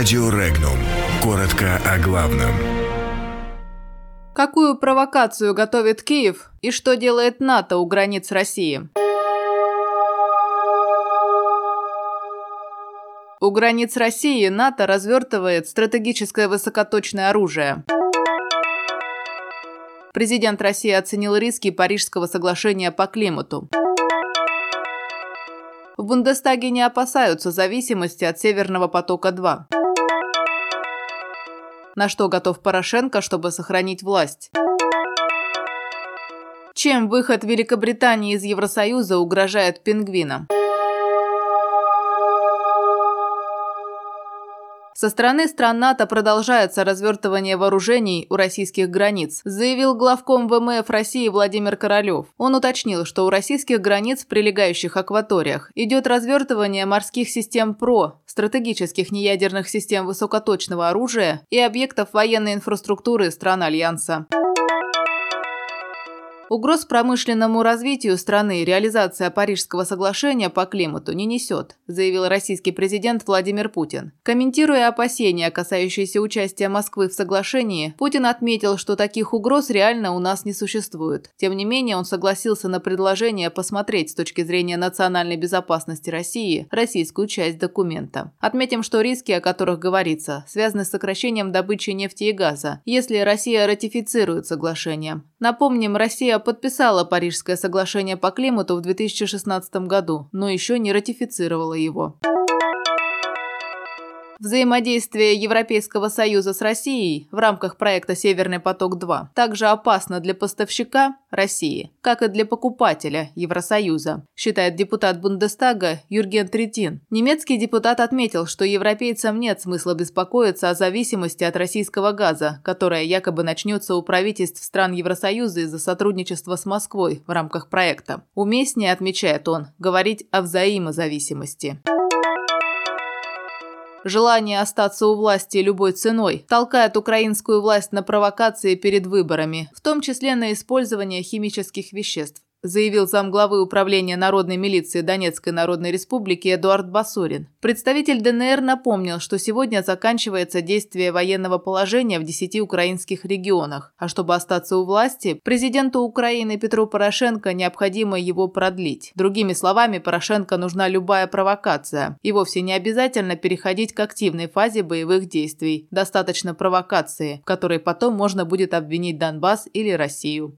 Радио Регнум. Коротко о главном. Какую провокацию готовит Киев и что делает НАТО у границ России? У границ России НАТО развертывает стратегическое высокоточное оружие. Президент России оценил риски Парижского соглашения по климату. В Бундестаге не опасаются зависимости от Северного потока-2. На что готов Порошенко, чтобы сохранить власть? Чем выход Великобритании из Евросоюза угрожает пингвинам? Со стороны стран НАТО продолжается развертывание вооружений у российских границ, заявил главком ВМФ России Владимир Королев. Он уточнил, что у российских границ в прилегающих акваториях идет развертывание морских систем ПРО, стратегических неядерных систем высокоточного оружия и объектов военной инфраструктуры стран Альянса. Угроз промышленному развитию страны реализация Парижского соглашения по климату не несет, заявил российский президент Владимир Путин. Комментируя опасения, касающиеся участия Москвы в соглашении, Путин отметил, что таких угроз реально у нас не существует. Тем не менее, он согласился на предложение посмотреть с точки зрения национальной безопасности России российскую часть документа. Отметим, что риски, о которых говорится, связаны с сокращением добычи нефти и газа, если Россия ратифицирует соглашение. Напомним, Россия подписала Парижское соглашение по климату в 2016 году, но еще не ратифицировала его. Взаимодействие Европейского Союза с Россией в рамках проекта «Северный поток-2» также опасно для поставщика России, как и для покупателя Евросоюза, считает депутат Бундестага Юрген Третин. Немецкий депутат отметил, что европейцам нет смысла беспокоиться о зависимости от российского газа, которая якобы начнется у правительств стран Евросоюза из-за сотрудничества с Москвой в рамках проекта. Уместнее, отмечает он, говорить о взаимозависимости. Желание остаться у власти любой ценой толкает украинскую власть на провокации перед выборами, в том числе на использование химических веществ заявил замглавы управления народной милиции Донецкой Народной Республики Эдуард Басурин. Представитель ДНР напомнил, что сегодня заканчивается действие военного положения в 10 украинских регионах, а чтобы остаться у власти, президенту Украины Петру Порошенко необходимо его продлить. Другими словами, Порошенко нужна любая провокация, и вовсе не обязательно переходить к активной фазе боевых действий. Достаточно провокации, в которой потом можно будет обвинить Донбасс или Россию.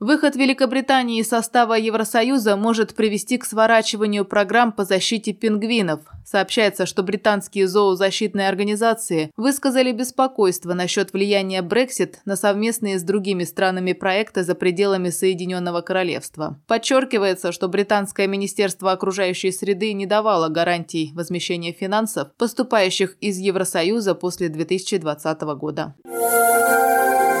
Выход Великобритании из состава Евросоюза может привести к сворачиванию программ по защите пингвинов. Сообщается, что британские зоозащитные организации высказали беспокойство насчет влияния Brexit на совместные с другими странами проекты за пределами Соединенного Королевства. Подчеркивается, что британское Министерство окружающей среды не давало гарантий возмещения финансов, поступающих из Евросоюза после 2020 года.